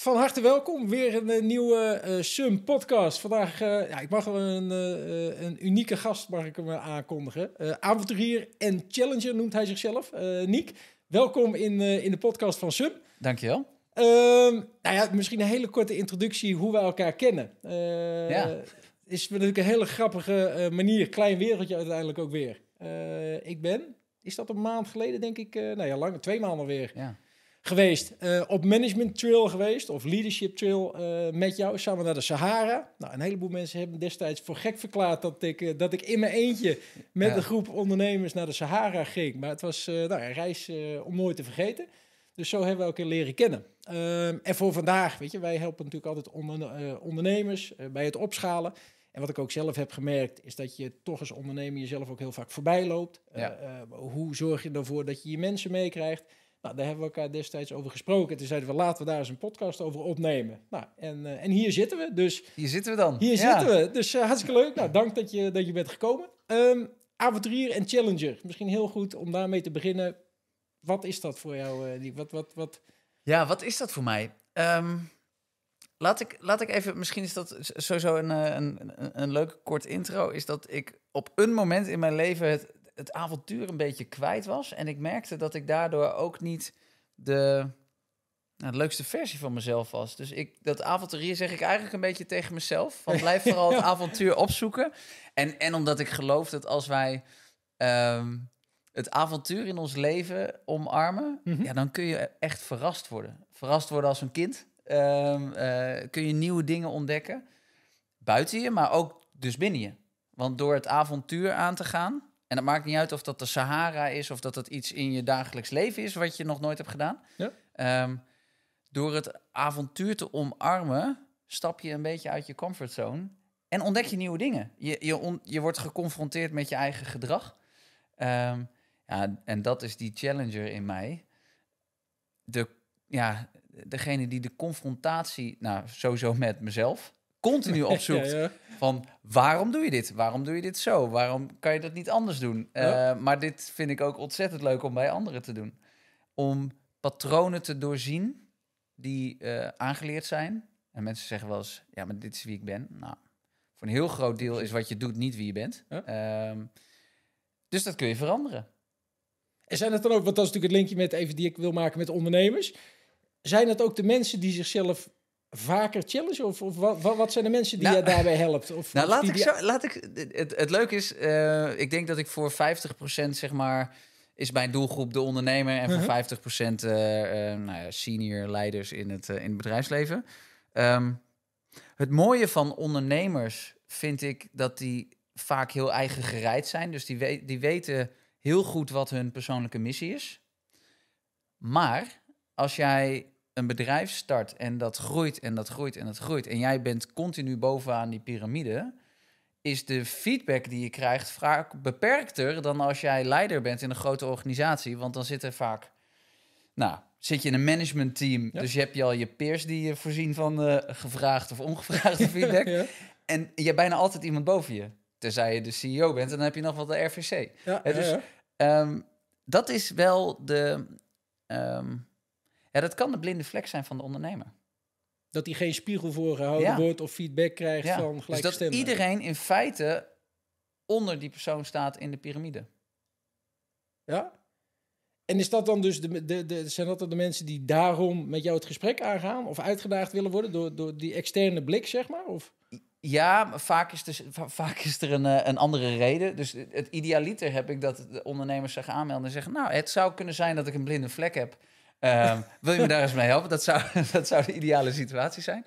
Van harte welkom, weer een eh, nieuwe uh, Sum podcast. Vandaag, uh, ja, ik mag wel een, uh, een unieke gast mag ik hem aankondigen. avonturier en challenger noemt hij zichzelf. Niek, welkom in, in de podcast van Sum. Dankjewel. Ehm, nou ja, misschien een hele korte introductie hoe wij elkaar kennen. ja. Is natuurlijk een hele grappige manier, klein wereldje uiteindelijk ook weer. ik ben, is dat een maand geleden denk ik, nou ja, lang, twee maanden weer... Ja geweest. Uh, op management trail geweest, of leadership trail uh, met jou, samen naar de Sahara. Nou, een heleboel mensen hebben destijds voor gek verklaard dat ik, uh, dat ik in mijn eentje met ja. een groep ondernemers naar de Sahara ging. Maar het was nou, een reis om nooit te vergeten. Dus zo hebben we elkaar leren kennen. Ehm, en voor vandaag, weet je, wij helpen natuurlijk altijd onder, ondernemers bij het opschalen. En wat ik ook zelf heb gemerkt, is dat je toch als ondernemer jezelf ook heel vaak voorbij loopt. Ja. hoe zorg je ervoor dat je je mensen meekrijgt? Nou, daar hebben we elkaar destijds over gesproken. Toen zeiden we, laten we daar eens een podcast over opnemen. Nou, en, uh, en hier zitten we. Dus, hier zitten we dan. Hier zitten we. Dus uh, hartstikke leuk. Nou, dank dat je, dat je bent gekomen. Um, avonturier en challenger. Misschien heel goed om daarmee te beginnen. Wat is dat voor jou, uh, wat, wat, wat... Ja, wat is dat voor mij? Um, laat, ik, laat ik even, misschien is dat sowieso een, een, een, een leuke kort intro. Is dat ik op een moment in mijn leven het het avontuur een beetje kwijt was. En ik merkte dat ik daardoor ook niet de, nou, de leukste versie van mezelf was. Dus ik, dat avonturier zeg ik eigenlijk een beetje tegen mezelf. Van blijf vooral het avontuur opzoeken. En, en omdat ik geloof dat als wij ehm, het avontuur in ons leven omarmen, mhm. ja, dan kun je echt verrast worden. Verrast worden als een kind. Um, kun je nieuwe dingen ontdekken. Buiten je, maar ook dus binnen je. Want door het avontuur aan te gaan, en het maakt niet uit of dat de Sahara is of dat het iets in je dagelijks leven is wat je nog nooit hebt gedaan. Ja. Ehm, door het avontuur te omarmen, stap je een beetje uit je comfortzone en ontdek je nieuwe dingen. Je, je, je wordt geconfronteerd met je eigen gedrag. Um, ja, en dat is die challenger in mij. De, ja, degene die de confrontatie, nou sowieso met mezelf, continu opzoekt van waarom doe je dit? Waarom doe je dit zo? Waarom kan je dat niet anders doen? Uh, maar dit vind ik ook ontzettend leuk om bij anderen te doen. Om patronen te doorzien die uh, aangeleerd zijn. En mensen zeggen wel eens, ja, maar dit is wie ik ben. Nou, voor een heel groot deel is wat je doet niet wie je bent. Uh, dus dat kun je veranderen. En zijn het dan ook, want dat is natuurlijk het linkje met even die ik wil maken met ondernemers. Zijn het ook de mensen die zichzelf vaker challenge? Of, of wat, wat zijn de mensen die nou, je daarbij helpt? Of, nou, laat, ik zo, laat ik... Het, het leuke is, uh, ik denk dat ik voor 50% zeg maar... is mijn doelgroep de ondernemer... en voor uh -huh. 50% uh, nou ja, senior leiders in het, in het bedrijfsleven. Um, het mooie van ondernemers vind ik dat die vaak heel eigen gereid zijn. Dus die, we die weten heel goed wat hun persoonlijke missie is. Maar als jij een bedrijf start en dat groeit en dat groeit en dat groeit... en jij bent continu bovenaan die piramide... is de feedback die je krijgt vaak beperkter... dan als jij leider bent in een grote organisatie. Want dan zit er vaak... Nou, zit je in een managementteam, dus je hebt je al je peers die je voorzien van uh, gevraagd of ongevraagde feedback. ja. En je hebt bijna altijd iemand boven je. Tenzij je de CEO bent, en dan heb je nog wel de RVC. Ja, dus um, dat is wel de. Um, ja, dat kan de blinde vlek zijn van de ondernemer. Dat hij geen spiegel voorgehouden wordt of feedback krijgt ja. van gelijk Dus dat iedereen in feite onder die persoon staat in de piramide. Ja? En is dat dan dus de, de, de, zijn dat dan de mensen die daarom met jou het gesprek aangaan of uitgedaagd willen worden door, door die externe blik, zeg maar? Of? Ja, vaak is, er, vaak is er een, eh, een andere reden. Dus het idealiter heb ik dat de ondernemers zich aanmelden en zeggen: Nou, het zou kunnen zijn dat ik een blinde vlek heb. Um, wil je me daar eens mee helpen? Dat zou, dat zou de ideale situatie zijn.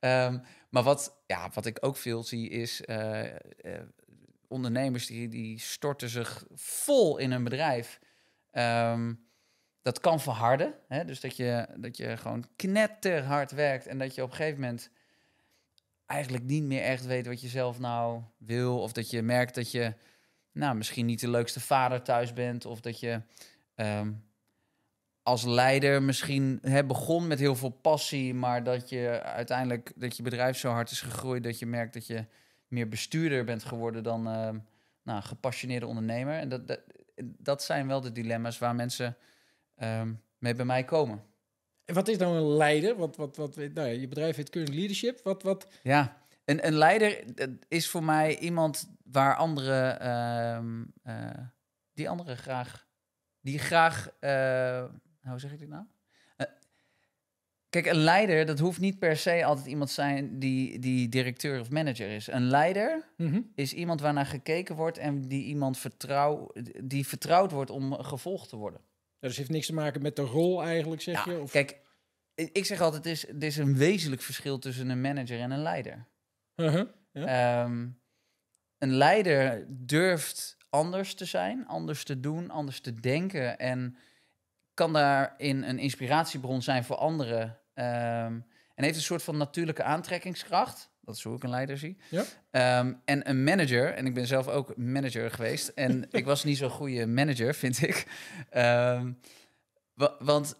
Um, maar wat, ja, wat ik ook veel zie is uh, uh, ondernemers die, die storten zich vol in een bedrijf. Um, dat kan verharden. Hè? Dus dat je, dat je gewoon knetterhard werkt en dat je op een gegeven moment eigenlijk niet meer echt weet wat je zelf nou wil. Of dat je merkt dat je nou, misschien niet de leukste vader thuis bent. Of dat je als leider misschien hè, begon met heel veel passie, maar dat je uiteindelijk dat je bedrijf zo hard is gegroeid dat je merkt dat je meer bestuurder bent geworden dan uh, nou, gepassioneerde ondernemer. En dat, dat, dat, zijn wel de dilemma's waar mensen um, mee bij mij komen. En wat is nou een leider? Wat, wat, wat, nou je bedrijf heet Current Leadership. Wat, wat... Ja, een, een leider is voor mij iemand waar anderen, ehm, uh, die anderen graag, die graag, uh, hoe zeg ik dit nou? Uh, kijk, een leider, dat hoeft niet per se altijd iemand zijn die, die directeur of manager is. Een leider mm -hmm. is iemand waarnaar gekeken wordt en die iemand vertrouw, die vertrouwd wordt om gevolgd te worden. Ja, dus heeft niks te maken met de rol eigenlijk, zeg ja, je? Of? Kijk, ik zeg altijd, er is, er is een wezenlijk verschil tussen een manager en een leider. -huh. ja. Um, een leider durft anders te zijn, anders te doen, anders te denken en kan daarin een inspiratiebron zijn voor anderen. Um, en heeft een soort van natuurlijke aantrekkingskracht. Dat is hoe ik een leider zie. Ja. Um, en een manager, en ik ben zelf ook manager geweest. En ik was niet zo'n goede manager, vind ik. Um, want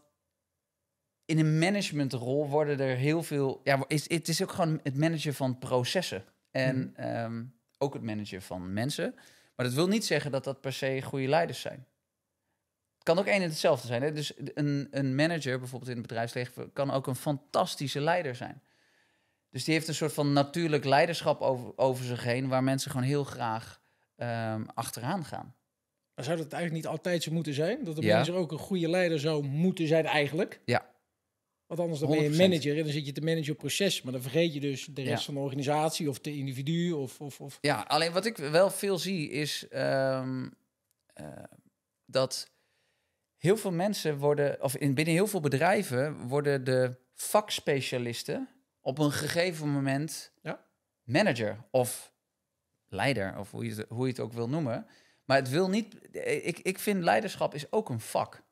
in een managementrol worden er heel veel. Ja, is, het is ook gewoon het managen van processen. En Mhm. um, ook het managen van mensen. Maar dat wil niet zeggen dat dat per se goede leiders zijn. Kan ook één en hetzelfde zijn. Hè? Dus een, een manager, bijvoorbeeld in het bedrijfsleven, kan ook een fantastische leider zijn. Dus die heeft een soort van natuurlijk leiderschap over, over zich heen, waar mensen gewoon heel graag um, achteraan gaan. Maar zou dat eigenlijk niet altijd zo moeten zijn? Dat de Ja. manager ook een goede leider zou moeten zijn eigenlijk? Ja. Want anders dan ben je een 100%. manager en dan zit je te managen op proces. Maar dan vergeet je dus de rest Ja. van de organisatie of de individu of... of, of Ja, alleen wat ik wel veel zie is ehm, eh, dat heel veel mensen worden, of in, binnen heel veel bedrijven worden de vakspecialisten op een gegeven moment Ja. manager of leider, of hoe je, het, hoe je het ook wil noemen. Maar het wil niet, ik, ik vind leiderschap is ook een vak.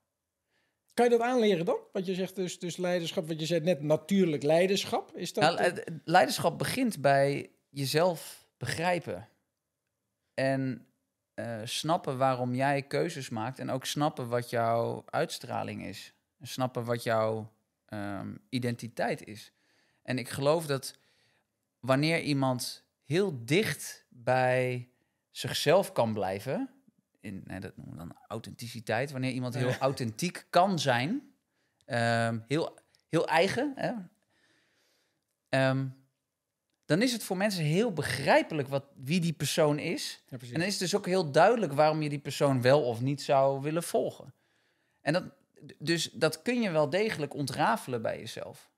Kan je dat aanleren dan? Wat je zegt dus, dus leiderschap, wat je zei net, natuurlijk leiderschap. Is dat... Nou, leiderschap begint bij jezelf begrijpen. En eh, snappen waarom jij keuzes maakt. En ook snappen wat jouw uitstraling is. En snappen wat jouw ehm, identiteit is. En ik geloof dat wanneer iemand heel dicht bij zichzelf kan blijven. In, nee, dat noemen we dan authenticiteit. Wanneer iemand heel authentiek kan zijn. ehm, heel, heel eigen. Hè? Ehm, dan is het voor mensen heel begrijpelijk wat, wie die persoon is. ja. En dan is het dus ook heel duidelijk waarom je die persoon wel of niet zou willen volgen. En dat, dus dat kun je wel degelijk ontrafelen bij jezelf.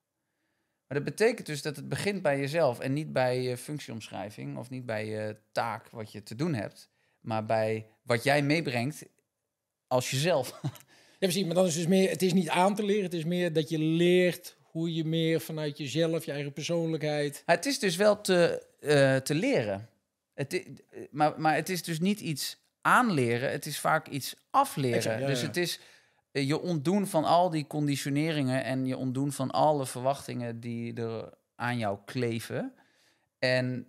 Maar dat betekent dus dat het begint bij jezelf en niet bij je functieomschrijving of niet bij je taak wat je te doen hebt, maar bij wat jij meebrengt als jezelf. Ja, precies. Maar dan is dus meer, het is niet aan te leren. Het is meer dat je leert hoe je meer vanuit jezelf, je eigen persoonlijkheid... Het is dus wel te, eh, te leren. Het, i- maar, maar het is dus niet iets aanleren, het is vaak iets afleren. Exact, ja, dus het is eh, je ontdoen van al die conditioneringen en je ontdoen van alle verwachtingen die er aan jou kleven. En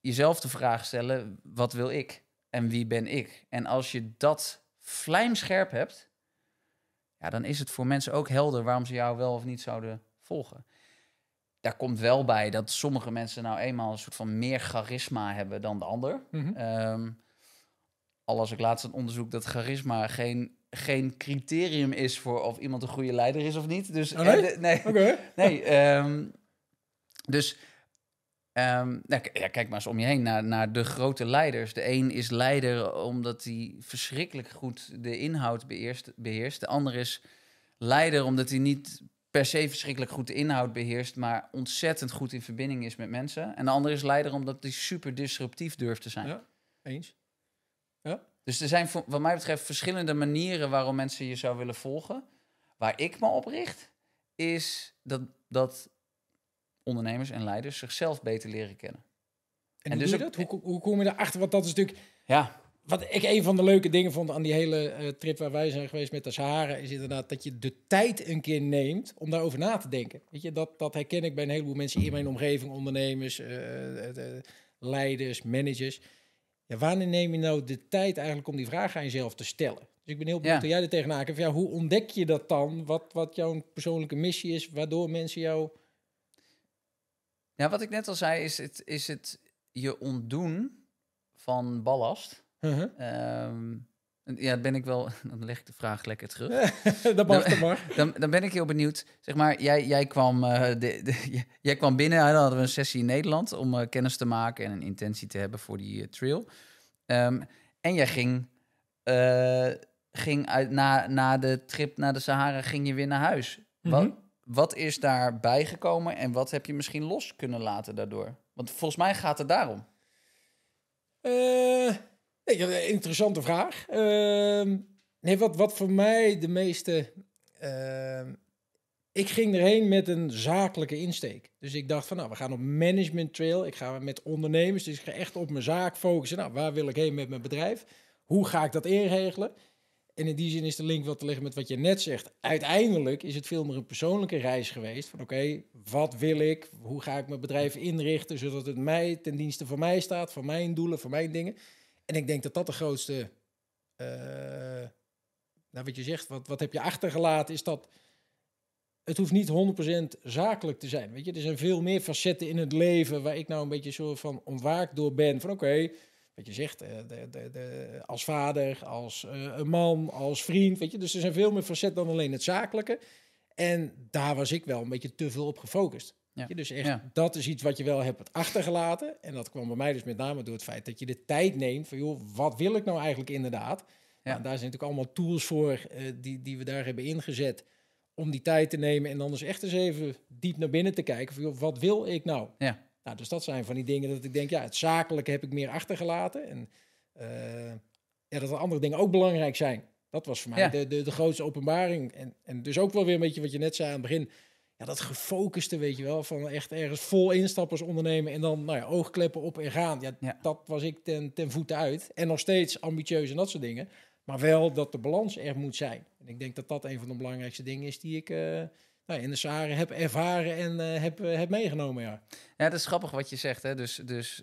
jezelf de vraag stellen, wat wil ik en wie ben ik? En als je dat vlijmscherp hebt, ja, dan is het voor mensen ook helder waarom ze jou wel of niet zouden volgen daar komt wel bij dat sommige mensen nou eenmaal een soort van meer charisma hebben dan de ander. Mhm. Ehm, al las ik laatst een onderzoek dat charisma geen, geen criterium is voor of iemand een goede leider is of niet. Dus Oh, nee? eh, de- nee, Oké. nee ehm, dus ehm, nou, ja, kijk maar eens om je heen naar, naar de grote leiders. De een is leider omdat hij verschrikkelijk goed de inhoud beheerst, beheerst. De ander is leider omdat hij niet per se verschrikkelijk goed de inhoud beheerst, maar ontzettend goed in verbinding is met mensen. En de ander is leider omdat hij super disruptief durft te zijn. Ja, eens. Dus er zijn voor- wat mij betreft verschillende manieren waarom mensen je zou willen volgen. Waar ik me op richt, is dat, dat ondernemers en leiders zichzelf beter leren kennen. En, dus doe je ook- dat? Hoe, hoe kom je daarachter? Want dat is natuurlijk... Ja, Wat ik een van de leuke dingen vond aan die hele eh, trip waar wij zijn geweest met de Sahara... is inderdaad dat je de tijd een keer neemt om daarover na te denken. Weet je, dat, dat herken ik bij een heleboel mensen in mijn omgeving. Ondernemers, eh, eh, leiders, managers. Ja, wanneer neem je nou de tijd eigenlijk om die vraag aan jezelf te stellen? Dus ik ben heel benieuwd Ja. hoe jij er tegenaan kijkt. Ja, hoe ontdek je dat dan? Wat, wat jouw persoonlijke missie is, waardoor mensen jou... ja, wat ik net al zei, is het, is het je ontdoen van ballast. Uh-huh. Ehm, Ja, ben ik wel. Dan leg ik de vraag lekker terug. dat mag dan, maar. Dan, dan ben ik heel benieuwd. Zeg maar, jij, jij, kwam, uh, de, de, jij kwam binnen. Dan hadden we een sessie in Nederland om uh, kennis te maken en een intentie te hebben voor die uh, trail. Um, en jij ging, ging uit, na, na de trip naar de Sahara, ging je weer naar huis. Mm -hmm. wat, wat is daar bijgekomen en wat heb je misschien los kunnen laten daardoor? Want volgens mij gaat het daarom. Nee, interessante vraag. Uh, nee, wat, wat voor mij de meeste. Uh, ik ging erheen met een zakelijke insteek. Dus ik dacht van, nou, we gaan op management trail. Ik ga met ondernemers, dus ik ga echt op mijn zaak focussen. Nou, waar wil ik heen met mijn bedrijf? Hoe ga ik dat inregelen? En in die zin is de link wel te leggen met wat je net zegt. Uiteindelijk is het veel meer een persoonlijke reis geweest. Van oké, wat wil ik? Hoe ga ik mijn bedrijf inrichten zodat het mij ten dienste van mij staat, van mijn doelen, van mijn dingen. En ik denk dat dat de grootste, uh, nou wat je zegt, wat, wat heb je achtergelaten, is dat het hoeft niet 100% zakelijk te zijn. Weet je, er zijn veel meer facetten in het leven waar ik nou een beetje zo van ontwaakt door ben. Van oké, wat je zegt, de, de, de, als vader, als uh, een man, als vriend, weet je. Dus er zijn veel meer facetten dan alleen het zakelijke. En daar was ik wel een beetje te veel op gefocust. Ja. Dus echt, ja. dat is iets wat je wel hebt achtergelaten. En dat kwam bij mij dus met name door het feit dat je de tijd neemt van, joh, wat wil ik nou eigenlijk inderdaad? Ja. Nou, daar zijn natuurlijk allemaal tools voor uh, die, die we daar hebben ingezet om die tijd te nemen en dan dus echt eens even diep naar binnen te kijken van, joh, wat wil ik nou? Ja. Nou, dus dat zijn van die dingen dat ik denk, ja, het zakelijke heb ik meer achtergelaten. En uh, ja, dat er andere dingen ook belangrijk zijn. Dat was voor mij ja. de, de, de grootste openbaring. En, en dus ook wel weer een beetje wat je net zei aan het begin ja, dat gefocuste, weet je wel, van echt ergens vol instappers ondernemen en dan nou ja, oogkleppen op en gaan. Ja, ja. dat was ik ten, ten voeten uit. En nog steeds ambitieus en dat soort dingen. Maar wel dat de balans er moet zijn. En ik denk dat dat een van de belangrijkste dingen is die ik uh, nou, in de Sahara heb ervaren en uh, heb, uh, heb meegenomen. Ja. ja, dat is grappig wat je zegt. Hè? Dus, dus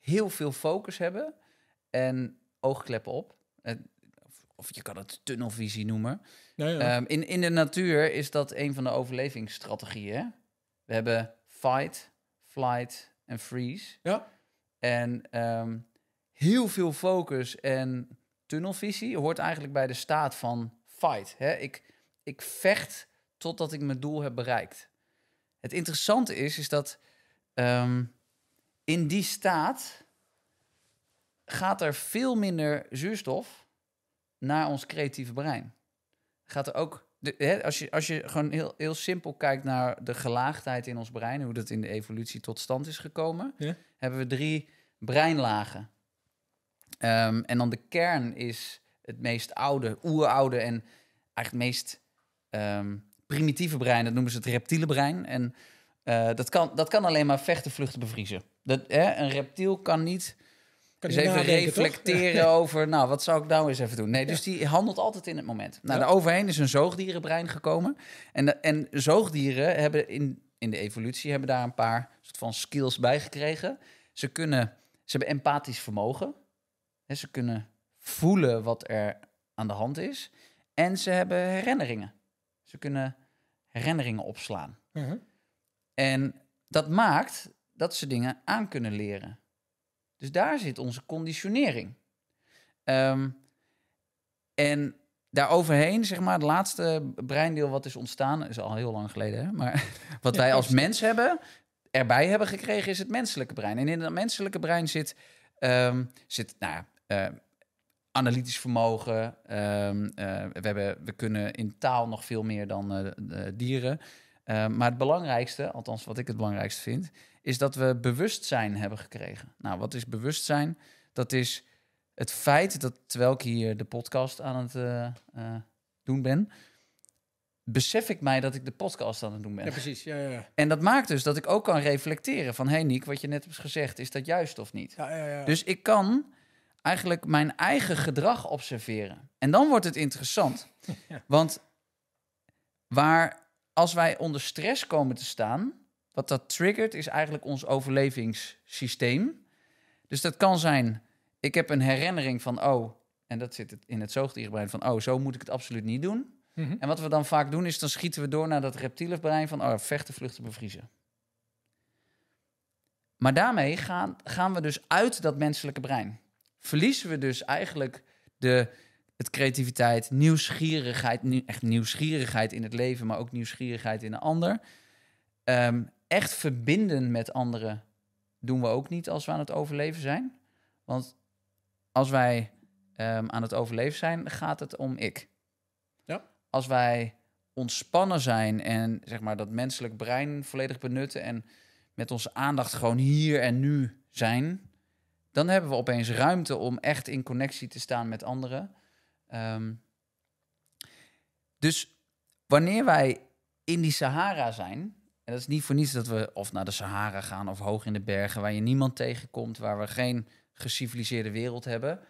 heel veel focus hebben en oogkleppen op. of je kan het tunnelvisie noemen. Ja, ja. Um, in, in de natuur is dat een van de overlevingsstrategieën. We hebben fight, flight en freeze. Ja. En um, heel veel focus en tunnelvisie hoort eigenlijk bij de staat van fight. Hè? Ik, ik vecht totdat ik mijn doel heb bereikt. Het interessante is, is dat um, in die staat gaat er veel minder zuurstof naar ons creatieve brein gaat er ook. De, hè, als, je, als je gewoon heel, heel simpel kijkt naar de gelaagdheid in ons brein, hoe dat in de evolutie tot stand is gekomen, ja. hebben we drie breinlagen. Um, en dan de kern is het meest oude, oeroude en eigenlijk het meest um, primitieve brein. Dat noemen ze het reptiele brein. En uh, dat, kan, dat kan alleen maar vechten, vluchten, bevriezen. Dat, hè, een reptiel kan niet kan dus even reflecteren over, nou, wat zou ik nou eens even doen? Nee, dus die handelt altijd in het moment. Nou, Ja. daaroverheen is een zoogdierenbrein gekomen. En, de, en zoogdieren hebben in, in de evolutie hebben daar een paar soort van skills bij gekregen. Ze kunnen, ze hebben empathisch vermogen. Hè, ze kunnen voelen wat er aan de hand is. En ze hebben herinneringen. Ze kunnen herinneringen opslaan. Uh-huh. En dat maakt dat ze dingen aan kunnen leren. Dus daar zit onze conditionering. Um, en daaroverheen, zeg maar, het laatste breindeel wat is ontstaan, is al heel lang geleden, hè? maar wat wij als mens hebben, erbij hebben gekregen, is het menselijke brein. En in het menselijke brein zit, um, zit nou ja, uh, analytisch vermogen. Um, uh, we, hebben, we kunnen in taal nog veel meer dan uh, dieren. Uh, maar het belangrijkste, althans wat ik het belangrijkste vind, is dat we bewustzijn hebben gekregen. Nou, wat is bewustzijn? Dat is het feit dat terwijl ik hier de podcast aan het uh, uh, doen ben, besef ik mij dat ik de podcast aan het doen ben. Ja, precies. Ja, ja. En dat maakt dus dat ik ook kan reflecteren van... hé hey Niek, wat je net hebt gezegd, is dat juist of niet? Ja, ja, ja. Dus ik kan eigenlijk mijn eigen gedrag observeren. En dan wordt het interessant. Ja. Want waar als wij onder stress komen te staan, wat dat triggert, is eigenlijk ons overlevingssysteem. Dus dat kan zijn, ik heb een herinnering van, oh, en dat zit in het zoogdierenbrein van, oh, zo moet ik het absoluut niet doen. Mhm. En wat we dan vaak doen, is dan schieten we door naar dat reptiele brein van, oh, vechten, vluchten, bevriezen. Maar daarmee gaan, gaan we dus uit dat menselijke brein. Verliezen we dus eigenlijk de het creativiteit, nieuwsgierigheid, echt nieuwsgierigheid in het leven, maar ook nieuwsgierigheid in een ander. Ehm, echt verbinden met anderen doen we ook niet als we aan het overleven zijn. Want als wij ehm, aan het overleven zijn, gaat het om ik. Ja. Als wij ontspannen zijn en zeg maar dat menselijk brein volledig benutten en met onze aandacht gewoon hier en nu zijn, dan hebben we opeens ruimte om echt in connectie te staan met anderen. Ehm, dus wanneer wij in die Sahara zijn, en dat is niet voor niets dat we of naar de Sahara gaan of hoog in de bergen, waar je niemand tegenkomt, waar we geen geciviliseerde wereld hebben,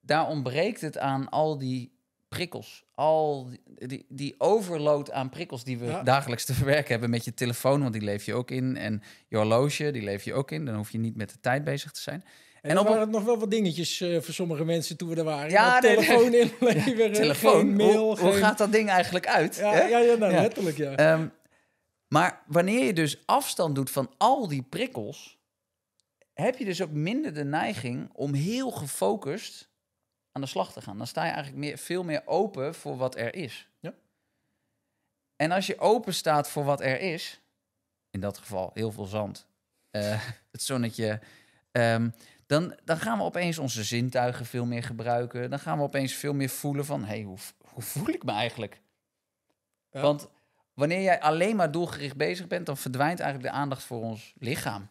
daar ontbreekt het aan al die prikkels. Al die, die, overload aan prikkels die we dagelijks te verwerken hebben met je telefoon, want die leef je ook in. En je horloge, die leef je ook in. Dan hoef je niet met de tijd bezig te zijn. En, dan waren het nog wel wat dingetjes uh, voor sommige mensen toen we er waren. Ja, telefoon nee. inleveren, telefoon. mail. Hoe, hoe, gaat dat ding eigenlijk uit? Ja, ja, ja, nou, letterlijk ja. Um, maar wanneer je dus afstand doet van al die prikkels, heb je dus ook minder de neiging om heel gefocust aan de slag te gaan. Dan sta je eigenlijk meer, veel meer open voor wat er is. Ja. En als je open staat voor wat er is, in dat geval heel veel zand, uh, het zonnetje, um, dan, dan gaan we opeens onze zintuigen veel meer gebruiken. Dan gaan we opeens veel meer voelen van, hé, hey, hoe, hoe voel ik me eigenlijk? Want wanneer jij alleen maar doelgericht bezig bent, dan verdwijnt eigenlijk de aandacht voor ons lichaam.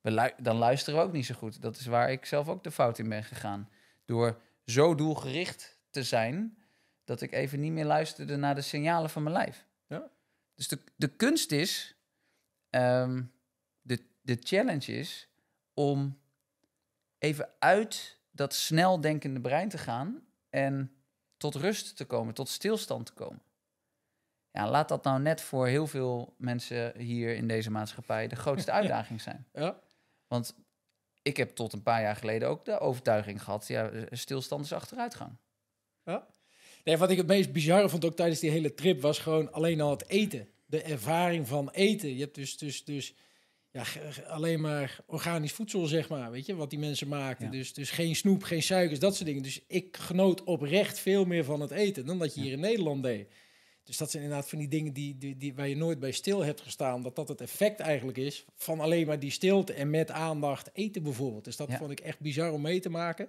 We dan luisteren we ook niet zo goed. Dat is waar ik zelf ook de fout in ben gegaan. Door zo doelgericht te zijn, dat ik even niet meer luisterde naar de signalen van mijn lijf. Ja. Dus de, de kunst is, ehm, de, de challenge is om even uit dat snel denkende brein te gaan en tot rust te komen, tot stilstand te komen. Ja, laat dat nou net voor heel veel mensen hier in deze maatschappij de grootste uitdaging zijn. Ja. Want ik heb tot een paar jaar geleden ook de overtuiging gehad, ja, stilstand is achteruitgang. Ja. Nee, wat ik het meest bizarre vond ook tijdens die hele trip was gewoon alleen al het eten. De ervaring van eten. Je hebt dus, dus, dus ja, alleen maar organisch voedsel, zeg maar. Weet je, wat die mensen maakten. Dus, dus geen snoep, geen suikers, dat soort dingen. Dus ik genoot oprecht veel meer van het eten dan dat je hier in Nederland deed. Dus dat zijn inderdaad van die dingen die, die, die, waar je nooit bij stil hebt gestaan. Dat dat het effect eigenlijk is van alleen maar die stilte en met aandacht eten bijvoorbeeld. Dus dat vond ik echt bizar om mee te maken.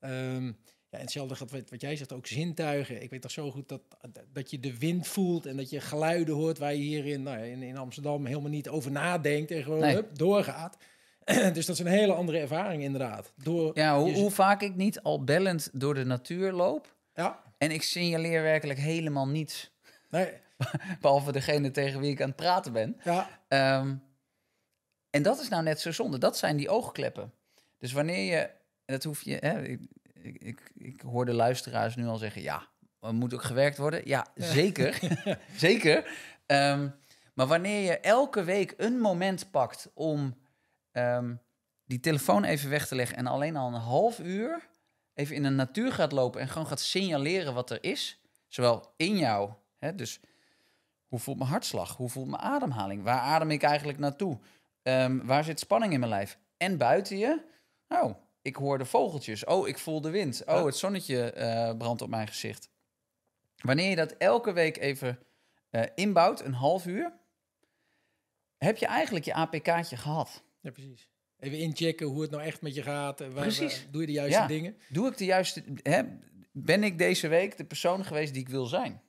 Um, ja, en hetzelfde gaat wat, wat jij zegt, ook zintuigen. Ik weet toch zo goed dat, dat je de wind voelt en dat je geluiden hoort waar je hier in, nou, in, in Amsterdam helemaal niet over nadenkt en gewoon hup, doorgaat. dus dat is een hele andere ervaring inderdaad. Door ja, hoe, hoe vaak ik niet al bellend door de natuur loop. Ja. En ik signaleer werkelijk helemaal niets. Nee. Behalve degene tegen wie ik aan het praten ben. Ja. Um, en dat is nou net zo zonde. Dat zijn die oogkleppen. Dus wanneer je, dat hoef je, hè, ik, ik, ik hoor de luisteraars nu al zeggen: ja, er moet ook gewerkt worden. Ja, zeker. zeker. Um, maar wanneer je elke week een moment pakt om um, die telefoon even weg te leggen en alleen al een half uur even in de natuur gaat lopen en gewoon gaat signaleren wat er is, zowel in jou, hè, dus hoe voelt mijn hartslag, hoe voelt mijn ademhaling, waar adem ik eigenlijk naartoe, um, waar zit spanning in mijn lijf en buiten je, nou, ik hoor de vogeltjes. Oh, ik voel de wind. Oh, het zonnetje uh, brandt op mijn gezicht. Wanneer je dat elke week even uh, inbouwt, een half uur, heb je eigenlijk je APK'tje gehad. Ja, precies. Even inchecken hoe het nou echt met je gaat. Waar, precies. doe je de juiste ja. dingen? Doe ik de juiste... Hè, ben ik deze week de persoon geweest die ik wil zijn?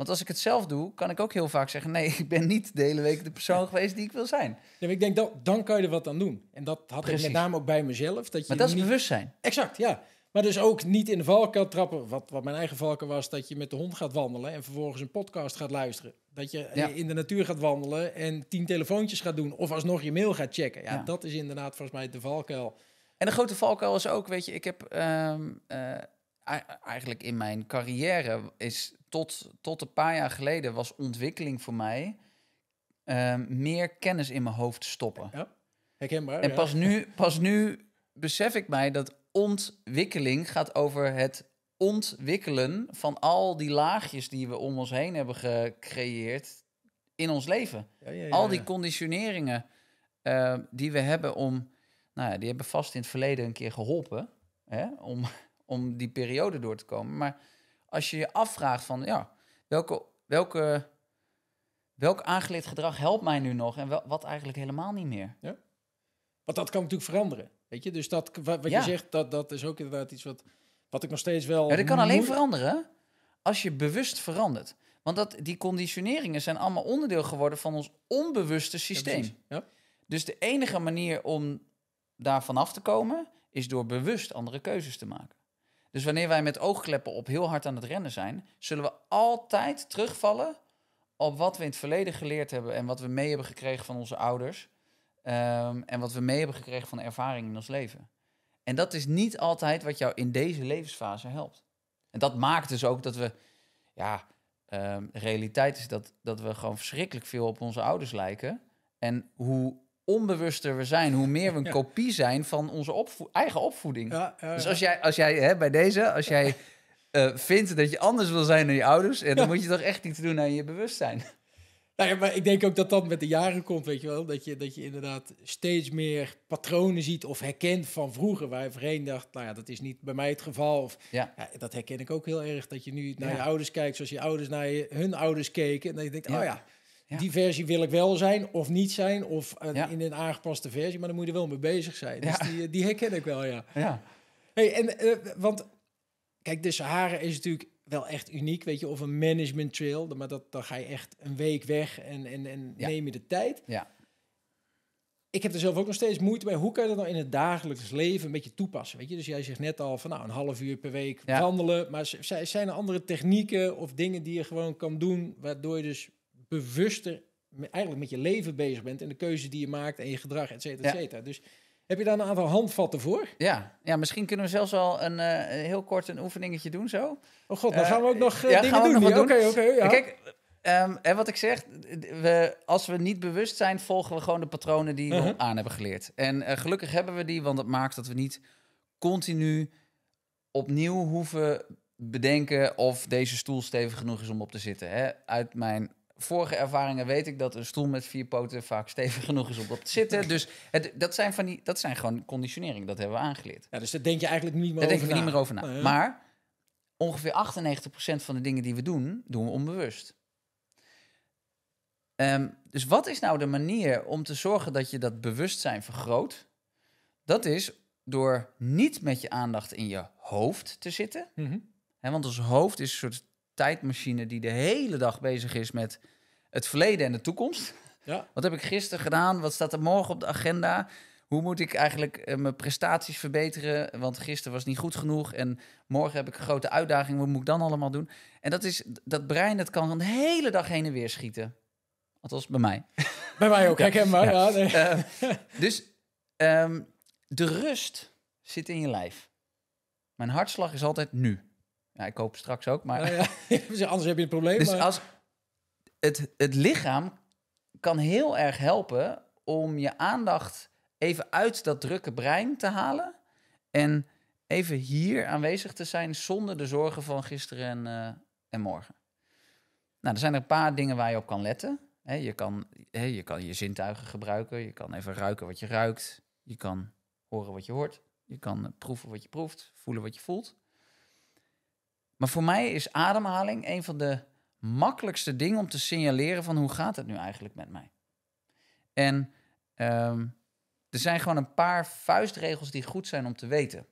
Want als ik het zelf doe, kan ik ook heel vaak zeggen: nee, ik ben niet de hele week de persoon geweest die ik wil zijn. Ja, ik denk dat dan kan je er wat aan doen. En dat had ik met name ook bij mezelf. Dat je maar dat is bewustzijn. Exact, ja. Maar dus ook niet in de valkuil trappen. Wat, wat mijn eigen valkuil was, dat je met de hond gaat wandelen en vervolgens een podcast gaat luisteren. Dat je in de natuur gaat wandelen en tien telefoontjes gaat doen. Of alsnog je mail gaat checken. Ja, dat is inderdaad volgens mij de valkuil. En de grote valkuil is ook, weet je, ik heb ehm, eh, eigenlijk in mijn carrière is tot, tot een paar jaar geleden was ontwikkeling voor mij ehm, meer kennis in mijn hoofd stoppen. Ja, herkenbaar. En pas, nu, pas nu besef ik mij dat ontwikkeling gaat over het ontwikkelen van al die laagjes die we om ons heen hebben gecreëerd in ons leven. Ja, al die conditioneringen uh, die we hebben om, nou ja, die hebben vast in het verleden een keer geholpen hè, om, om die periode door te komen. Maar als je je afvraagt van, ja, welke, welke, welk aangeleerd gedrag helpt mij nu nog en wel, wat eigenlijk helemaal niet meer? Ja. Want dat kan natuurlijk veranderen, weet je. Dus dat, wat, wat je zegt, dat, dat is ook inderdaad iets wat, wat ik nog steeds wel... Ja, dat kan alleen veranderen als je bewust verandert. Want dat, die conditioneringen zijn allemaal onderdeel geworden van ons onbewuste systeem. Ja, dus de enige manier om daar vanaf te komen, is door bewust andere keuzes te maken. Dus wanneer wij met oogkleppen op heel hard aan het rennen zijn, zullen we altijd terugvallen op wat we in het verleden geleerd hebben en wat we mee hebben gekregen van onze ouders. Ehm, en wat we mee hebben gekregen van ervaring in ons leven. En dat is niet altijd wat jou in deze levensfase helpt. En dat maakt dus ook dat we, ja, de realiteit is dat, dat we gewoon verschrikkelijk veel op onze ouders lijken. En hoe onbewuster we zijn, hoe meer we een kopie zijn van onze eigen opvoeding. Dus als jij, als jij hè, bij deze, als jij uh, vindt dat je anders wil zijn dan je ouders, dan moet je toch echt iets doen aan je bewustzijn. Nou ja, maar ik denk ook dat dat met de jaren komt, weet je wel. Dat je, dat je inderdaad steeds meer patronen ziet of herkent van vroeger. Waar je voorheen dacht, nou ja, dat is niet bij mij het geval. Of, ja. ja dat herken ik ook heel erg. Dat je nu naar je ouders kijkt zoals je ouders naar je, hun ouders keken. En dat je denkt, oh ja, die versie wil ik wel zijn of niet zijn. Of in een aangepaste versie. Maar dan moet je er wel mee bezig zijn. Dus die, die herken ik wel, ja. ja. Hey, en, uh, want kijk, de Sahara is natuurlijk wel echt uniek, weet je, of een management trail, maar dat, dan ga je echt een week weg en, en, en neem je de tijd. Ja. Ik heb er zelf ook nog steeds moeite bij. Hoe kan je dat nou in het dagelijks leven een beetje toepassen? Weet je, dus jij zegt net al van nou een half uur per week wandelen, maar zijn er andere technieken of dingen die je gewoon kan doen, waardoor je dus bewuster eigenlijk met je leven bezig bent en de keuzes die je maakt en je gedrag, et cetera, et cetera. Dus heb je daar een aantal handvatten voor? Ja, ja misschien kunnen we zelfs wel een, uh, heel kort een oefeningetje doen zo. Oh god, dan gaan we ook nog uh, ja, dingen doen. Oké, oké. Okay, ja. Kijk, um, en wat ik zeg, we, als we niet bewust zijn, volgen we gewoon de patronen die we uh-huh. aan hebben geleerd. En gelukkig hebben we die, want dat maakt dat we niet continu opnieuw hoeven bedenken of deze stoel stevig genoeg is om op te zitten. Hè? Uit mijn vorige ervaringen weet ik dat een stoel met vier poten vaak stevig genoeg is om op te zitten. Dus het, dat, zijn van die, dat zijn gewoon conditionering. Dat hebben we aangeleerd. Ja, dus daar denk je eigenlijk niet meer daar over na. niet meer over na. Maar ongeveer 98% van de dingen die we doen, doen we onbewust. Ehm, dus wat is nou de manier om te zorgen dat je dat bewustzijn vergroot? Dat is door niet met je aandacht in je hoofd te zitten. Mm want ons hoofd is een soort tijdmachine die de hele dag bezig is met het verleden en de toekomst. Ja. Wat heb ik gisteren gedaan? Wat staat er morgen op de agenda? Hoe moet ik eigenlijk eh, mijn prestaties verbeteren? Want gisteren was niet goed genoeg en morgen heb ik een grote uitdaging. Wat moet ik dan allemaal doen? En dat is dat brein, dat kan de hele dag heen en weer schieten. Althans, bij mij. Bij mij ook, herkenbaar. Ja. ja nee. uh, dus um, de rust zit in je lijf. Mijn hartslag is altijd nu. Ja, ik hoop straks ook, maar... Nou ja, anders heb je een probleem. Dus maar... als het, het lichaam kan heel erg helpen om je aandacht even uit dat drukke brein te halen. En even hier aanwezig te zijn zonder de zorgen van gisteren en, uh, en morgen. Nou, er zijn er een paar dingen waar je op kan letten. je, kan, je kan je zintuigen gebruiken. Je kan even ruiken wat je ruikt. Je kan horen wat je hoort. Je kan proeven wat je proeft. Voelen wat je voelt. Maar voor mij is ademhaling een van de makkelijkste dingen om te signaleren van hoe gaat het nu eigenlijk met mij. En ehm, er zijn gewoon een paar vuistregels die goed zijn om te weten.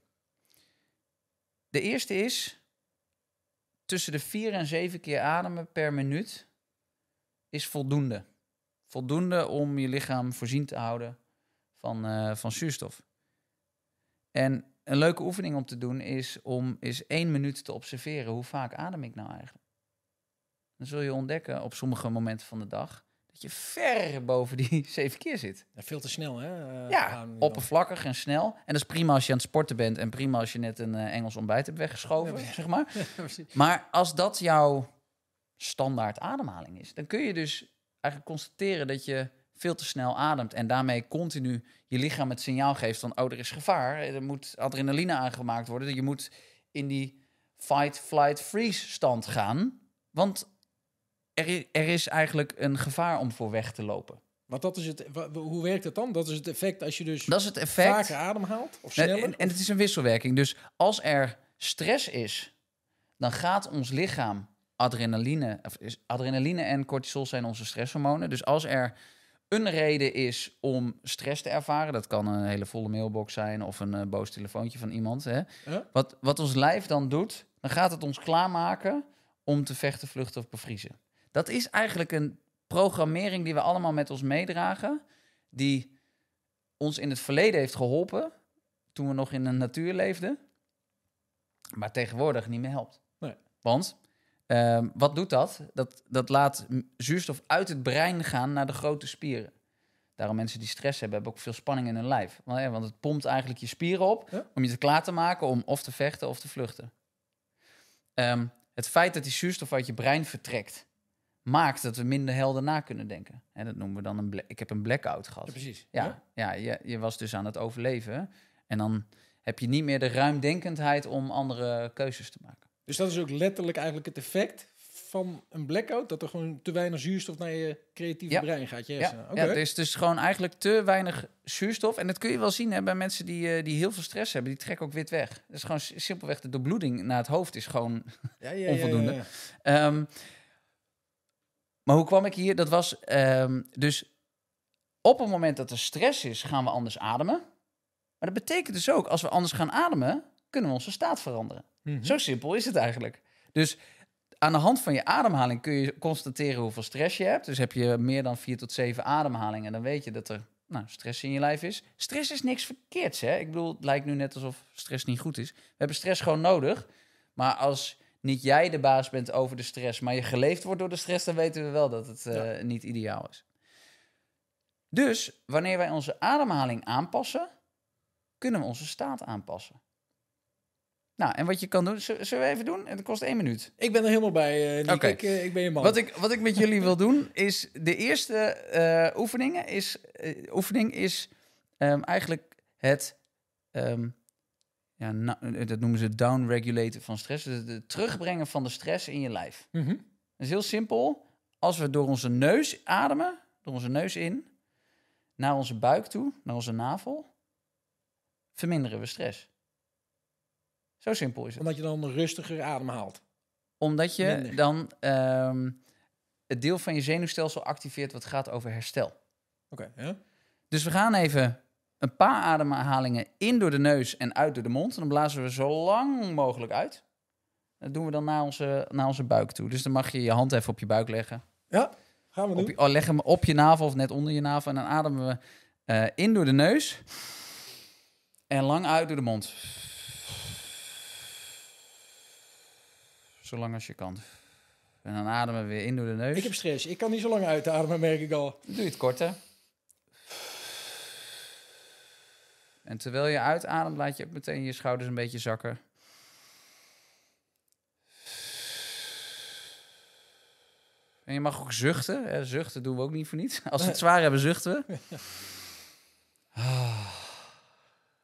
De eerste is tussen de vier en zeven keer ademen per minuut is voldoende. Voldoende om je lichaam voorzien te houden van, uh, van zuurstof. En een leuke oefening om te doen is om eens één minuut te observeren. Hoe vaak adem ik nou eigenlijk? Dan zul je ontdekken op sommige momenten van de dag dat je ver boven die zeven keer zit. Ja, veel te snel, hè? Uh, ja, oppervlakkig en snel. En dat is prima als je aan het sporten bent en prima als je net een uh, Engels ontbijt hebt weggeschoven, zeg maar. maar als dat jouw standaard ademhaling is, dan kun je dus eigenlijk constateren dat je veel te snel ademt en daarmee continu je lichaam het signaal geeft van oh er is gevaar, er moet adrenaline aangemaakt worden, je moet in die fight, flight, freeze stand gaan, want er, er is eigenlijk een gevaar om voor weg te lopen. Want dat is het, hoe werkt het dan? Dat is het effect als je dus dat is het effect. vaker ademhaalt of sneller? En, en het is een wisselwerking. Dus als er stress is, dan gaat ons lichaam adrenaline, of is, adrenaline en cortisol zijn onze stresshormonen. Dus als er een reden is om stress te ervaren, dat kan een hele volle mailbox zijn of een uh, boos telefoontje van iemand. Hè? Wat, wat ons lijf dan doet, dan gaat het ons klaarmaken om te vechten, vluchten of bevriezen. Dat is eigenlijk een programmering die we allemaal met ons meedragen, die ons in het verleden heeft geholpen toen we nog in de natuur leefden, maar tegenwoordig niet meer helpt. Nee. Want Ehm, wat doet dat? dat? Dat laat zuurstof uit het brein gaan naar de grote spieren. Daarom mensen die stress hebben, hebben ook veel spanning in hun lijf. Want het pompt eigenlijk je spieren op om je te klaar te maken om of te vechten of te vluchten. Ehm, het feit dat die zuurstof uit je brein vertrekt, maakt dat we minder helder na kunnen denken. En dat noemen we dan een... Ik heb een blackout gehad. Ja, precies. Ja, ja. je, je was dus aan het overleven. En dan heb je niet meer de ruimdenkendheid om andere keuzes te maken. Dus dat is ook letterlijk eigenlijk het effect van een blackout? Dat er gewoon te weinig zuurstof naar je creatieve brein gaat. Je ja, okay. ja, het is dus gewoon eigenlijk te weinig zuurstof. En dat kun je wel zien hè, bij mensen die, uh, die heel veel stress hebben. Die trekken ook wit weg. Dat is gewoon simpelweg de doorbloeding naar het hoofd is gewoon ja, ja, onvoldoende. Um, maar hoe kwam ik hier? Dat was um, dus op het moment dat er stress is, gaan we anders ademen. Maar dat betekent dus ook, als we anders gaan ademen, kunnen we onze staat veranderen. Mhm. Zo simpel is het eigenlijk. Dus aan de hand van je ademhaling kun je constateren hoeveel stress je hebt. Dus heb je meer dan vier tot zeven ademhalingen, dan weet je dat er nou, stress in je lijf is. Stress is niks verkeerds, hè? Ik bedoel, het lijkt nu net alsof stress niet goed is. We hebben stress gewoon nodig. Maar als niet jij de baas bent over de stress, maar je geleefd wordt door de stress, dan weten we wel dat het uh, niet ideaal is. Dus wanneer wij onze ademhaling aanpassen, kunnen we onze staat aanpassen. Nou, en wat je kan doen, zullen we even doen? Het kost één minuut. Ik ben er helemaal bij, uh, ik, uh, ik ben je man. Wat ik, wat ik met jullie wil doen, is de eerste uh, oefeningen is, oefening is um, eigenlijk het, um, ja, dat noemen ze downregulaten van stress. Dus het terugbrengen van de stress in je lijf. Mm -hmm. Dat is heel simpel. Als we door onze neus ademen, door onze neus in, naar onze buik toe, naar onze navel, verminderen we stress. Zo simpel is het. Omdat je dan rustiger ademhaalt. Omdat je dan ehm, het deel van je zenuwstelsel activeert wat gaat over herstel. Oké, ja. Dus we gaan even een paar ademhalingen in door de neus en uit door de mond. En dan blazen we zo lang mogelijk uit. Dat doen we dan naar onze, naar onze buik toe. Dus dan mag je je hand even op je buik leggen. Ja, gaan we doen. Op je, oh, leg hem op je navel of net onder je navel. En dan ademen we uh, in door de neus. En lang uit door de mond. Zolang als je kan. En dan ademen we weer in door de neus. Ik heb stress. Ik kan niet zo lang uitademen, merk ik al. doe je het korter. En terwijl je uitademt, laat je ook meteen je schouders een beetje zakken. En je mag ook zuchten. Zuchten doen we ook niet voor niets. Als we het zwaar hebben, zuchten we.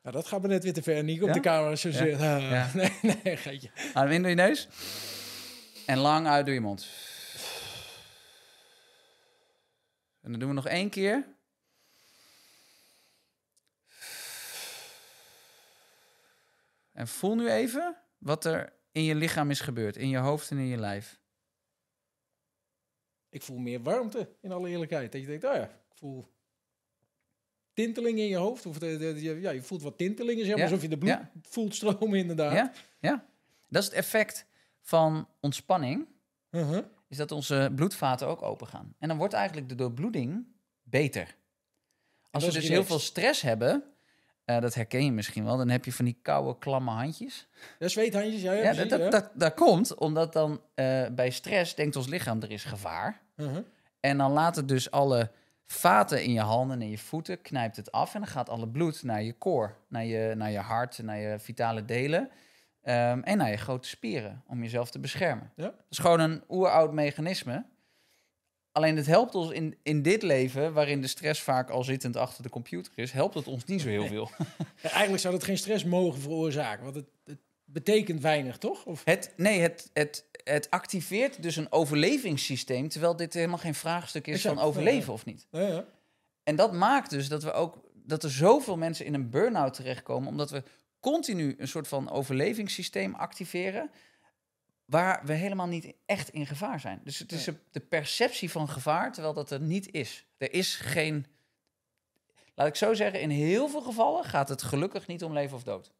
Nou, dat gaat me net weer te ver. Niet op de camera zo ja? ja. Nee, nee, geitje. Adem in door je neus. En lang uit door je mond. En dan doen we nog één keer. En voel nu even wat er in je lichaam is gebeurd, in je hoofd en in je lijf. Ik voel meer warmte, in alle eerlijkheid. Dat je denkt, oh ja, ik voel tinteling in je hoofd. Of de, de, ja, je voelt wat tintelingen, zeg maar, alsof je de bloed voelt stromen inderdaad. Ja, ja, dat is het effect van ontspanning, uh-huh. is dat onze bloedvaten ook open gaan. En dan wordt eigenlijk de doorbloeding beter. Als we dus heel veel stress hebben, uh, dat herken je misschien wel, dan heb je van die koude, klamme handjes. Ja, zweethandjes, ja. Ja, ja dat, dat, dat, dat, komt omdat dan uh, bij stress denkt ons lichaam er is gevaar. Uh-huh. En dan laat het dus alle vaten in je handen en je voeten, knijpt het af en dan gaat alle bloed naar je koor, naar je, naar je hart, naar je vitale delen. Um, en naar je grote spieren om jezelf te beschermen. Ja? Dat is gewoon een oeroud mechanisme. Alleen het helpt ons in, in dit leven, waarin de stress vaak al zittend achter de computer is, helpt het ons niet zo heel veel. Ja, eigenlijk zou dat geen stress mogen veroorzaken, want het, het betekent weinig, toch? Of? Het, nee, het, het, het activeert dus een overlevingssysteem, terwijl dit helemaal geen vraagstuk is van overleven of niet. Ja, en dat maakt dus dat we ook dat er zoveel mensen in een burn-out terechtkomen, omdat we continu een soort van overlevingssysteem activeren waar we helemaal niet echt in gevaar zijn. Dus het is de perceptie van gevaar, terwijl dat er niet is. Er is geen. Laat ik zo zeggen, in heel veel gevallen gaat het gelukkig niet om leven of dood.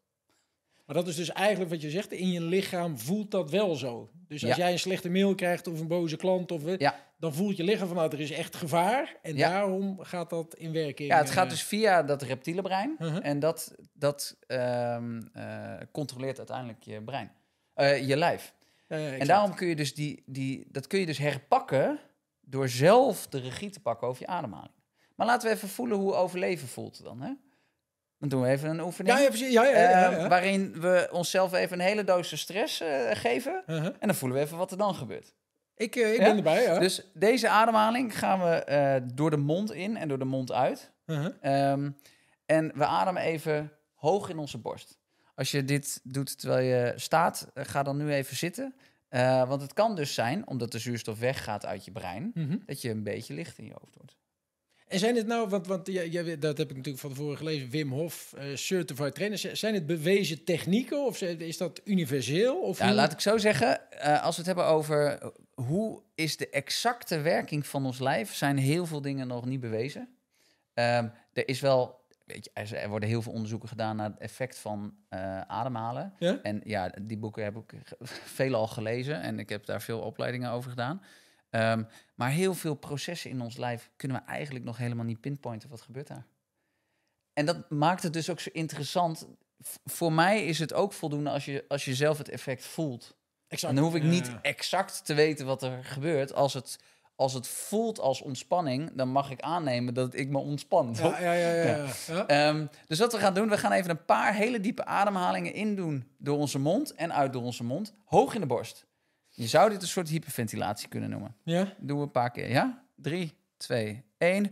Maar dat is dus eigenlijk wat je zegt, in je lichaam voelt dat wel zo. Dus als jij een slechte mail krijgt of een boze klant, of, ja. Dan voelt je lichaam van nou, er is echt gevaar. En daarom gaat dat in werking. Ja, het gaat eh, dus via dat reptiele brein. Uh-huh. En dat, dat ehm, eh, controleert uiteindelijk je brein, uh, je lijf. en daarom kun je dus die, die, dat kun je dus herpakken door zelf de regie te pakken over je ademhaling. Maar laten we even voelen hoe overleven voelt dan. Hè? Dan doen we even een oefening. Ja, ja, precies. Ja, ja, uh, waarin we onszelf even een hele doos stress geven. Uh-huh. En dan voelen we even wat er dan gebeurt. Ik, uh, ik ben erbij, ja. Dus deze ademhaling gaan we door de mond in en door de mond uit. -huh. Um, en we ademen even hoog in onze borst. Als je dit doet terwijl je staat, ga dan nu even zitten. want het kan dus zijn, omdat de zuurstof weggaat uit je brein. Mhm. dat je een beetje licht in je hoofd wordt. En zijn het nou, want, want ja, dat heb ik natuurlijk van tevoren gelezen, Wim Hof, uh, certified trainers. Zijn het bewezen technieken of is dat universeel? Of ja, laat ik zo zeggen, uh, als we het hebben over hoe is de exacte werking van ons lijf, zijn heel veel dingen nog niet bewezen. Um, er is wel, weet je, er worden heel veel onderzoeken gedaan naar het effect van uh, ademhalen. Ja? En ja, die boeken heb ik veelal gelezen en ik heb daar veel opleidingen over gedaan. Um, maar heel veel processen in ons lijf kunnen we eigenlijk nog helemaal niet pinpointen. Wat gebeurt daar? En dat maakt het dus ook zo interessant. voor mij is het ook voldoende als je, als je zelf het effect voelt. Exact. En dan hoef ik niet exact te weten wat er gebeurt. Als het, als het voelt als ontspanning, dan mag ik aannemen dat ik me ontspan. Ja, ja, ja. ja, ja. Um, dus wat we gaan doen, we gaan even een paar hele diepe ademhalingen indoen door onze mond en uit door onze mond, hoog in de borst. Je zou dit een soort hyperventilatie kunnen noemen. Ja. Doen we een paar keer, ja? Drie, twee, één.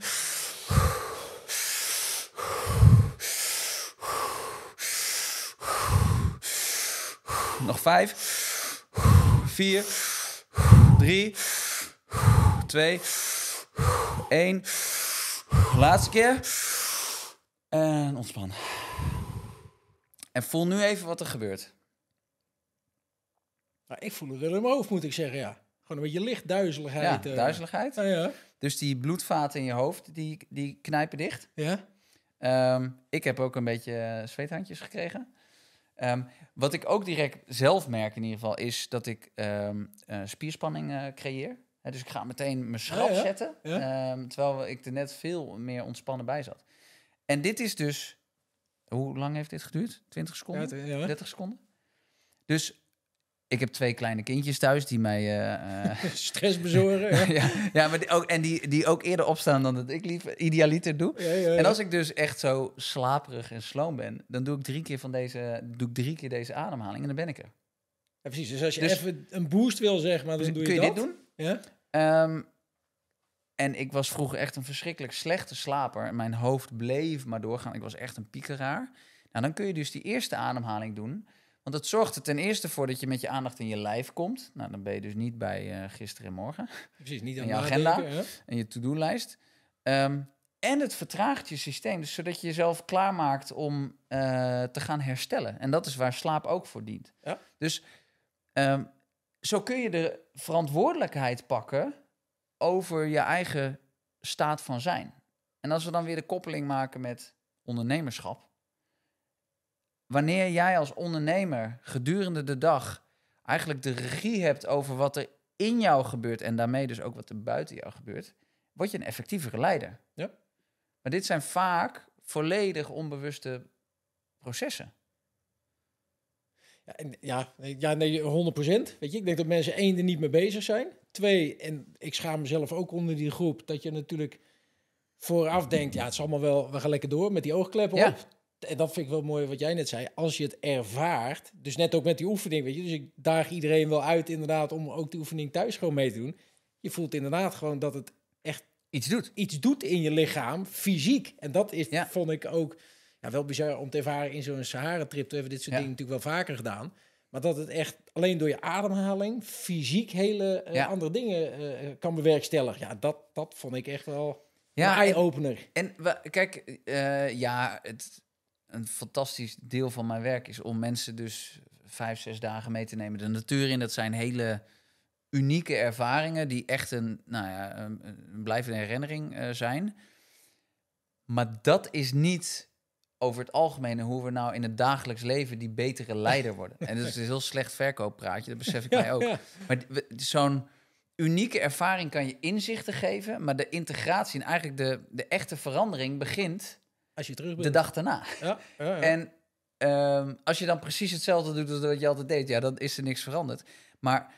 Nog vijf. Vier. Drie. Twee. één. Laatste keer. En ontspan. En voel nu even wat er gebeurt. Nou, ik voel het wel in mijn hoofd, moet ik zeggen, ja. Gewoon een beetje lichtduizeligheid. Ja, uh, duizeligheid. Ja, ja. Dus die bloedvaten in je hoofd, die, die knijpen dicht. Ja. Um, ik heb ook een beetje eh, zweethandjes gekregen. Um, wat ik ook direct zelf merk in ieder geval, is dat ik um, uh, spierspanning uh, creëer. He, dus ik ga meteen mijn schrap ja. zetten, ja. terwijl ik er net veel meer ontspannen bij zat. En dit is dus, hoe lang heeft dit geduurd? 20 seconden? 30 seconden? Dus ik heb twee kleine kindjes thuis die mij... Uh, Stress bezorgen. ja. ja, maar die ook, en die, die ook eerder opstaan dan dat ik liever idealiter doe. Ja, ja, en als ik dus echt zo slaperig en sloom ben, dan doe ik drie keer van deze, doe ik drie keer deze ademhaling en dan ben ik er. Ja, precies. Dus als je dus, even een boost wil, zeg maar, dan dus doe je kun je dit doen? Ja. Um, en ik was vroeger echt een verschrikkelijk slechte slaper. Mijn hoofd bleef maar doorgaan. Ik was echt een piekeraar. Nou, dan kun je dus die eerste ademhaling doen. Want het zorgt er ten eerste voor dat je met je aandacht in je lijf komt. Nou, dan ben je dus niet bij uh, gisteren en morgen. Precies, niet aan je agenda en je to-do-lijst. Um, en het vertraagt je systeem, dus zodat je jezelf klaarmaakt om uh, te gaan herstellen. En dat is waar slaap ook voor dient. Ja. Dus um, zo kun je de verantwoordelijkheid pakken over je eigen staat van zijn. En als we dan weer de koppeling maken met ondernemerschap, wanneer jij als ondernemer gedurende de dag eigenlijk de regie hebt over wat er in jou gebeurt en daarmee dus ook wat er buiten jou gebeurt, word je een effectievere leider. Ja. Maar dit zijn vaak volledig onbewuste processen. Ja, en, ja, ja, nee, 100% Weet je, ik denk dat mensen één er niet mee bezig zijn. Twee, en ik schaam mezelf ook onder die groep, dat je natuurlijk vooraf denkt, ja, het is allemaal wel, we gaan lekker door met die oogkleppen ja. op en dat vind ik wel mooi wat jij net zei, als je het ervaart, dus net ook met die oefening, weet je, dus ik daag iedereen wel uit inderdaad om ook die oefening thuis gewoon mee te doen. Je voelt inderdaad gewoon dat het echt iets doet. Iets doet in je lichaam, fysiek. En dat is, ja. vond ik ook ja, wel bizar om te ervaren in zo'n Sahara-trip. We hebben dit soort dingen natuurlijk wel vaker gedaan. Maar dat het echt alleen door je ademhaling fysiek hele uh, andere dingen uh, kan bewerkstelligen. Ja, dat, dat vond ik echt wel ja, een eye-opener. En, en kijk, uh, ja, het, een fantastisch deel van mijn werk is om mensen dus vijf, zes dagen mee te nemen de natuur in. Dat zijn hele unieke ervaringen die echt een, nou ja, een, een blijvende herinnering uh, zijn. Maar dat is niet over het algemeen hoe we nou in het dagelijks leven die betere leider worden. En dat is een heel slecht verkooppraatje, dat besef ik mij ook. Maar zo'n unieke ervaring kan je inzichten geven, maar de integratie en eigenlijk de, de echte verandering begint als je terug bent. de dag daarna. Ja, ja, En um, als je dan precies hetzelfde doet als wat je altijd deed, ja, dan is er niks veranderd. Maar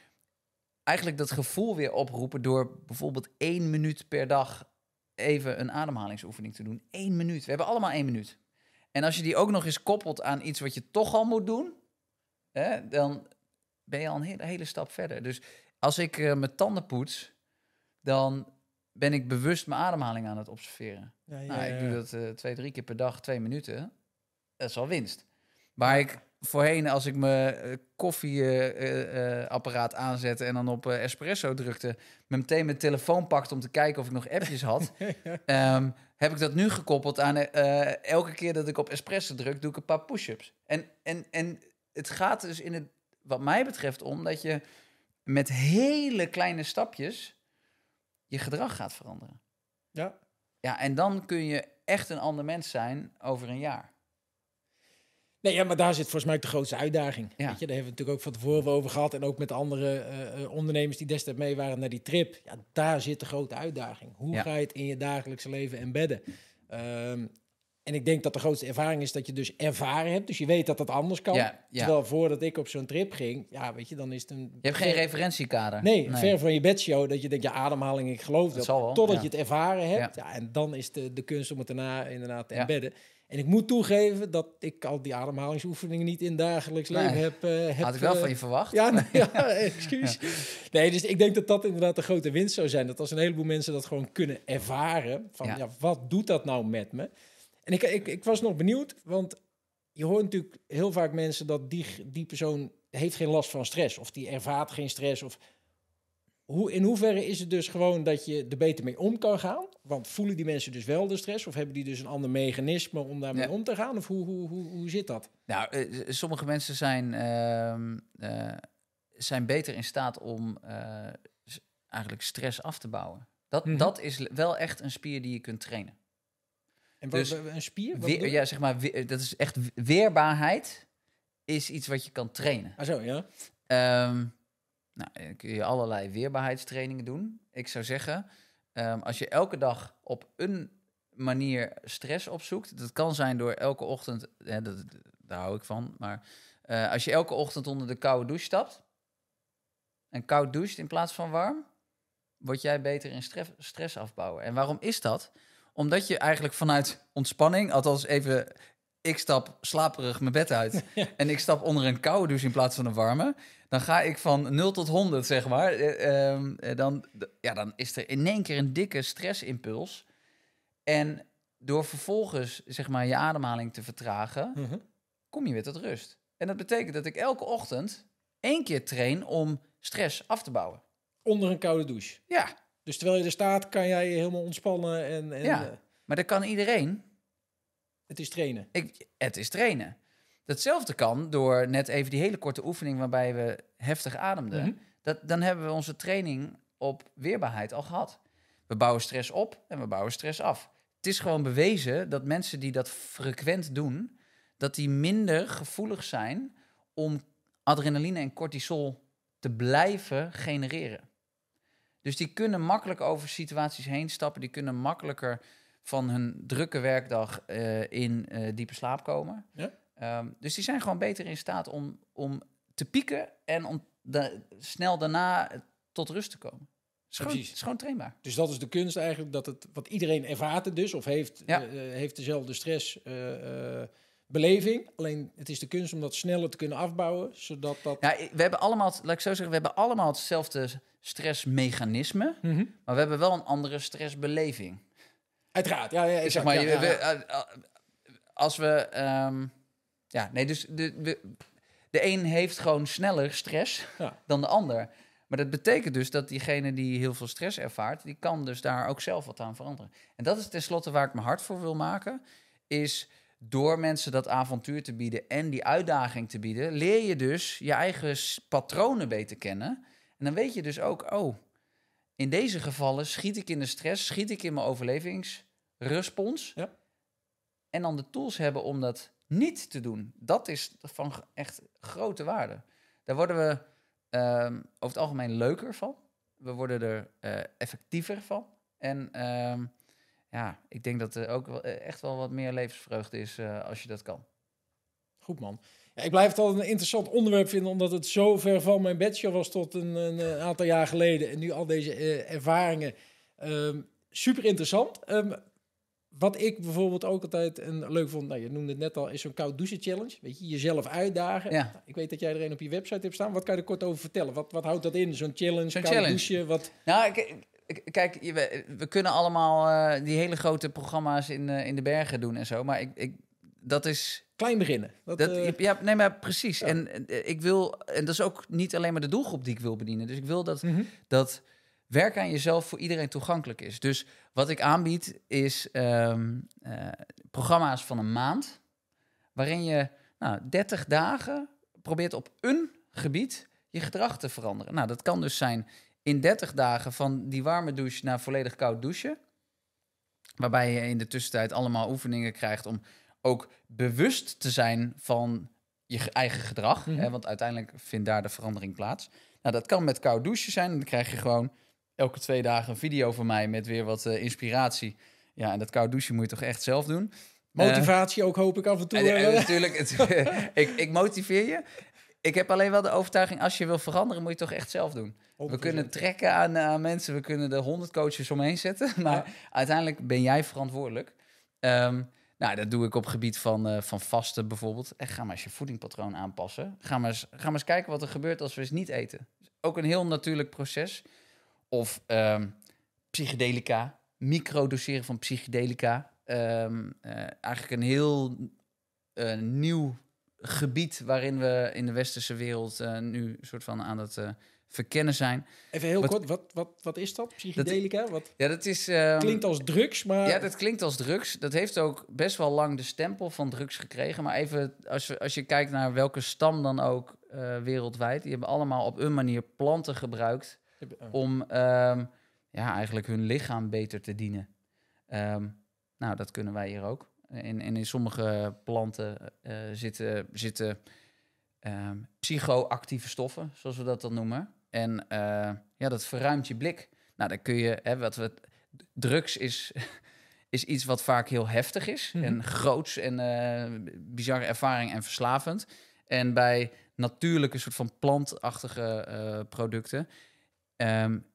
eigenlijk dat gevoel weer oproepen door bijvoorbeeld één minuut per dag even een ademhalingsoefening te doen. Eén minuut. We hebben allemaal één minuut. En als je die ook nog eens koppelt aan iets wat je toch al moet doen, hè, dan ben je al een hele, hele stap verder. Dus als ik uh, mijn tanden poets, dan ben ik bewust mijn ademhaling aan het observeren. Ja, ja, nou, ik doe dat uh, twee, drie keer per dag, twee minuten. Dat is al winst. Waar ik voorheen, als ik mijn uh, koffieapparaat aanzette en dan op espresso drukte, meteen mijn telefoon pakte om te kijken of ik nog appjes had, um, heb ik dat nu gekoppeld aan elke keer dat ik op espresso druk, doe ik een paar push-ups. En, en, en het gaat dus in het, wat mij betreft om dat je met hele kleine stapjes je gedrag gaat veranderen. Ja. Ja, en dan kun je echt een ander mens zijn over een jaar. Nee, ja, maar daar zit volgens mij de grootste uitdaging. Ja. Weet je, daar hebben we natuurlijk ook van tevoren over gehad. En ook met andere uh, uh, ondernemers die destijds mee waren naar die trip. Ja, daar zit de grote uitdaging. Hoe ga je het in je dagelijkse leven embedden? Um, en ik denk dat de grootste ervaring is dat je dus ervaren hebt. Dus je weet dat dat anders kan. Ja, ja. Terwijl voordat ik op zo'n trip ging, ja, weet je, dan is het een... Je hebt geen referentiekader. Nee, ver van je bedshow dat je denkt, ja, ademhaling, ik geloof dat. dat totdat je het ervaren hebt. Ja. en dan is de, de kunst om het daarna inderdaad te embedden. En ik moet toegeven dat ik al die ademhalingsoefeningen niet in dagelijks leven heb, uh, heb... Had ik wel uh, van je verwacht. Ja, nee, ja excuus. Nee, dus ik denk dat dat inderdaad de grote winst zou zijn. Dat als een heleboel mensen dat gewoon kunnen ervaren. Van, ja wat doet dat nou met me? En ik, ik, ik was nog benieuwd, want je hoort natuurlijk heel vaak mensen dat die, die persoon heeft geen last van stress. Of die ervaart geen stress. Of hoe, in hoeverre is het dus gewoon dat je er beter mee om kan gaan? Want voelen die mensen dus wel de stress? Of hebben die dus een ander mechanisme om daarmee om te gaan? Of hoe, hoe, hoe, hoe zit dat? Nou, uh, sommige mensen zijn, uh, uh, zijn beter in staat om eh, eigenlijk stress af te bouwen. Dat, mm -hmm. dat is wel echt een spier die je kunt trainen. En wat, dus een spier? Weer, ja, zeg maar, weer, dat is echt weerbaarheid is iets wat je kan trainen. Ah zo, ja. Um, nou, kun je allerlei weerbaarheidstrainingen doen. Ik zou zeggen, um, als je elke dag op een manier stress opzoekt, dat kan zijn door elke ochtend, hè, dat, daar hou ik van, maar uh, als je elke ochtend onder de koude douche stapt en koud doucht in plaats van warm, word jij beter in stress, stress afbouwen. En waarom is dat? Omdat je eigenlijk vanuit ontspanning, althans even, ik stap slaperig mijn bed uit en ik stap onder een koude douche in plaats van een warme. Dan ga ik van 0 tot 100, zeg maar. Eh, ehm, eh, dan, ja, dan is er in één keer een dikke stressimpuls. En door vervolgens, zeg maar, je ademhaling te vertragen, mhm. kom je weer tot rust. En dat betekent dat ik elke ochtend één keer train om stress af te bouwen. Onder een koude douche? Ja. Dus terwijl je er staat, kan jij je helemaal ontspannen. En, en ja, uh, maar dat kan iedereen. Het is trainen. Ik, het is trainen. Datzelfde kan door net even die hele korte oefening waarbij we heftig ademden. Mm -hmm. dat, dan hebben we onze training op weerbaarheid al gehad. We bouwen stress op en we bouwen stress af. Het is gewoon bewezen dat mensen die dat frequent doen, dat die minder gevoelig zijn om adrenaline en cortisol te blijven genereren. Dus die kunnen makkelijk over situaties heen stappen. Die kunnen makkelijker van hun drukke werkdag uh, in uh, diepe slaap komen. Ja? Um, dus die zijn gewoon beter in staat om, om te pieken en om snel daarna tot rust te komen. Gewoon, het is gewoon trainbaar. Dus dat is de kunst eigenlijk, dat het wat iedereen ervaart dus, of heeft, ja. uh, heeft dezelfde stress beleving. Alleen het is de kunst om dat sneller te kunnen afbouwen, zodat dat... Ja, we hebben allemaal, laat ik zo zeggen, we hebben allemaal hetzelfde stressmechanisme, mm -hmm. maar we hebben wel een andere stressbeleving. Uiteraard, ja. ja, zeg maar, ja, ja. We, eh, eh, als we... Um, ja, nee, dus de, de, de een heeft gewoon sneller stress dan de ander. Maar dat betekent dus dat diegene die heel veel stress ervaart, die kan dus daar ook zelf wat aan veranderen. En dat is tenslotte waar ik mijn hart voor wil maken, is door mensen dat avontuur te bieden en die uitdaging te bieden, leer je dus je eigen patronen beter kennen. En dan weet je dus ook, oh, in deze gevallen schiet ik in de stress, schiet ik in mijn overlevingsrespons. Ja. En dan de tools hebben om dat niet te doen. Dat is van echt grote waarde. Daar worden we um, over het algemeen leuker van. We worden er uh, effectiever van. En um, ja, ik denk dat er ook wel, eh, echt wel wat meer levensvreugde is uh, als je dat kan. Goed man. Ja, ik blijf het al een interessant onderwerp vinden, omdat het zo ver van mijn bedshow was tot een, een, aantal jaar geleden. En nu al deze uh, ervaringen. Um, super interessant. Um, wat ik bijvoorbeeld ook altijd een leuk vond, nou, je noemde het net al, is zo'n koud douchen challenge. Weet je, jezelf uitdagen. Ja. Nou, ik weet dat jij er een op je website hebt staan. Wat kan je er kort over vertellen? Wat, wat houdt dat in, zo'n challenge, zo'n koud douchen? Wat... Nou, ik, kijk, we, we, kunnen allemaal uh, die hele grote programma's in, uh, in de bergen doen en zo. Maar ik, ik, dat is... Klein beginnen. Dat, dat uh... Ja, nee, maar precies. Ja. En ik wil... En dat is ook niet alleen maar de doelgroep die ik wil bedienen. Dus ik wil dat... Mm -hmm. dat werken aan jezelf voor iedereen toegankelijk is. Dus wat ik aanbied is um, uh, programma's van een maand, waarin je nou, 30 dagen probeert op een gebied je gedrag te veranderen. Nou, dat kan dus zijn in 30 dagen van die warme douche naar volledig koud douchen. Waarbij je in de tussentijd allemaal oefeningen krijgt om ook bewust te zijn van je eigen gedrag. Mm -hmm. hè, want uiteindelijk vindt daar de verandering plaats. Nou, dat kan met koud douchen zijn. Dan krijg je gewoon elke twee dagen een video van mij met weer wat uh, inspiratie. Ja, en dat koud douchen moet je toch echt zelf doen. Motivatie uh, ook hoop ik af en toe. En, natuurlijk, het, ik, ik motiveer je. Ik heb alleen wel de overtuiging, als je wil veranderen, moet je het toch echt zelf doen. 100%. We kunnen trekken aan, aan, mensen, we kunnen de honderd coaches omheen zetten, maar ja. uiteindelijk ben jij verantwoordelijk. Um, nou, dat doe ik op gebied van, uh, van vasten bijvoorbeeld. En ga maar eens je voedingpatroon aanpassen. Ga maar, eens, ga maar eens kijken wat er gebeurt als we eens niet eten. Ook een heel natuurlijk proces. Of um, psychedelica, microdoseren van psychedelica. Um, uh, eigenlijk een heel uh, nieuw gebied waarin we in de westerse wereld nu een soort van aan het verkennen zijn. Even heel wat, kort, wat, wat, wat is dat, psychedelica? Dat, wat, ja, dat is... Um, klinkt als drugs, maar... Ja, dat klinkt als drugs. Dat heeft ook best wel lang de stempel van drugs gekregen. Maar even, als, als je kijkt naar welke stam dan ook uh, wereldwijd... die hebben allemaal op een manier planten gebruikt... om um, ja, eigenlijk hun lichaam beter te dienen. Um, nou, dat kunnen wij hier ook. In, in, in sommige planten uh, zitten, zitten um, psychoactieve stoffen, zoals we dat dan noemen. En uh, ja, dat verruimt je blik. Nou, dan kun je, hè, wat we, drugs is, is iets wat vaak heel heftig is mm -hmm. en groots en uh, bizarre ervaring en verslavend. En bij natuurlijke soort van plantachtige uh, producten um,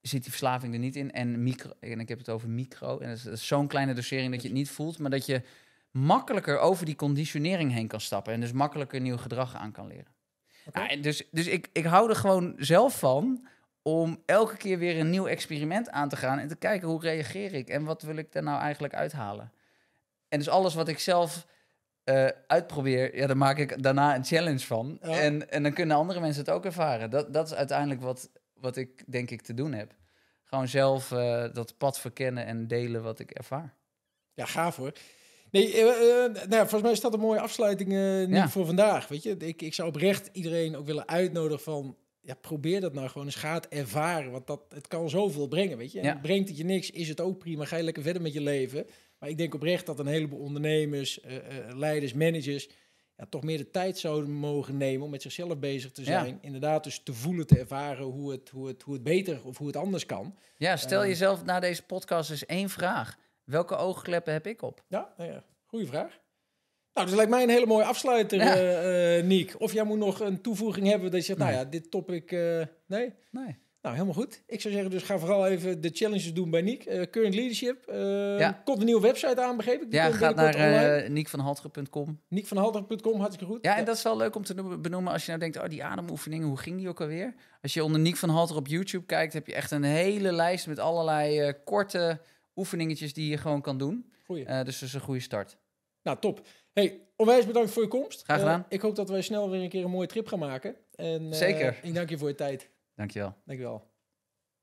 zit die verslaving er niet in. En micro, en ik heb het over micro. En dat is, zo'n kleine dosering dat je het niet voelt, maar dat je makkelijker over die conditionering heen kan stappen en dus makkelijker nieuw gedrag aan kan leren. Okay. Nou, dus dus ik, ik hou er gewoon zelf van om elke keer weer een nieuw experiment aan te gaan en te kijken hoe reageer ik en wat wil ik er nou eigenlijk uithalen. En dus alles wat ik zelf uh, uitprobeer, ja, daar maak ik daarna een challenge van. Ja. En, en dan kunnen andere mensen het ook ervaren. Dat, dat is uiteindelijk wat, wat ik denk ik te doen heb. Gewoon zelf uh, dat pad verkennen en delen wat ik ervaar. Ja, gaaf hoor. Nee, uh, uh, nou ja, volgens mij is dat een mooie afsluiting uh, ja. voor vandaag. Weet je, ik, ik zou oprecht iedereen ook willen uitnodigen van, ja, probeer dat nou gewoon eens gaat ervaren, want dat het kan zoveel brengen, weet je. En ja. brengt het je niks, is het ook prima, ga je lekker verder met je leven. Maar ik denk oprecht dat een heleboel ondernemers, leiders, managers, ja, toch meer de tijd zouden mogen nemen om met zichzelf bezig te zijn. Ja. Inderdaad, dus te voelen, te ervaren hoe het, hoe, het, hoe het beter of hoe het anders kan. Ja, stel jezelf na deze podcast eens één vraag. Welke oogkleppen heb ik op? Ja, nou ja. goede vraag. Nou, dus lijkt mij een hele mooie afsluiter, ja. uh, uh, Niek. Of jij moet nog een toevoeging hebben dat je zegt, nee. nou ja, dit topic... Uh, nee? Nee. Nou, helemaal goed. Ik zou zeggen, dus ga vooral even de challenges doen bij Niek. Uh, Current Leadership. Ja. Komt een nieuwe website aan, begreep ik? Die ja, gaat naar uh, niekvanhalteren.com. Niekvanhalteren.com, hartstikke goed. Ja, en ja. dat is wel leuk om te benoemen als je nou denkt... oh, die ademoefeningen, hoe ging die ook alweer? Als je onder Niek van Halter op YouTube kijkt... heb je echt een hele lijst met allerlei korte oefeningetjes die je gewoon kan doen. Goeie. Uh, dus dat is een goede start. Nou, top. Hey, onwijs bedankt voor je komst. Graag gedaan. Uh, ik hoop dat wij snel weer een keer een mooie trip gaan maken. En, uh, Zeker. Ik dank je voor je tijd. Dankjewel. Dankjewel.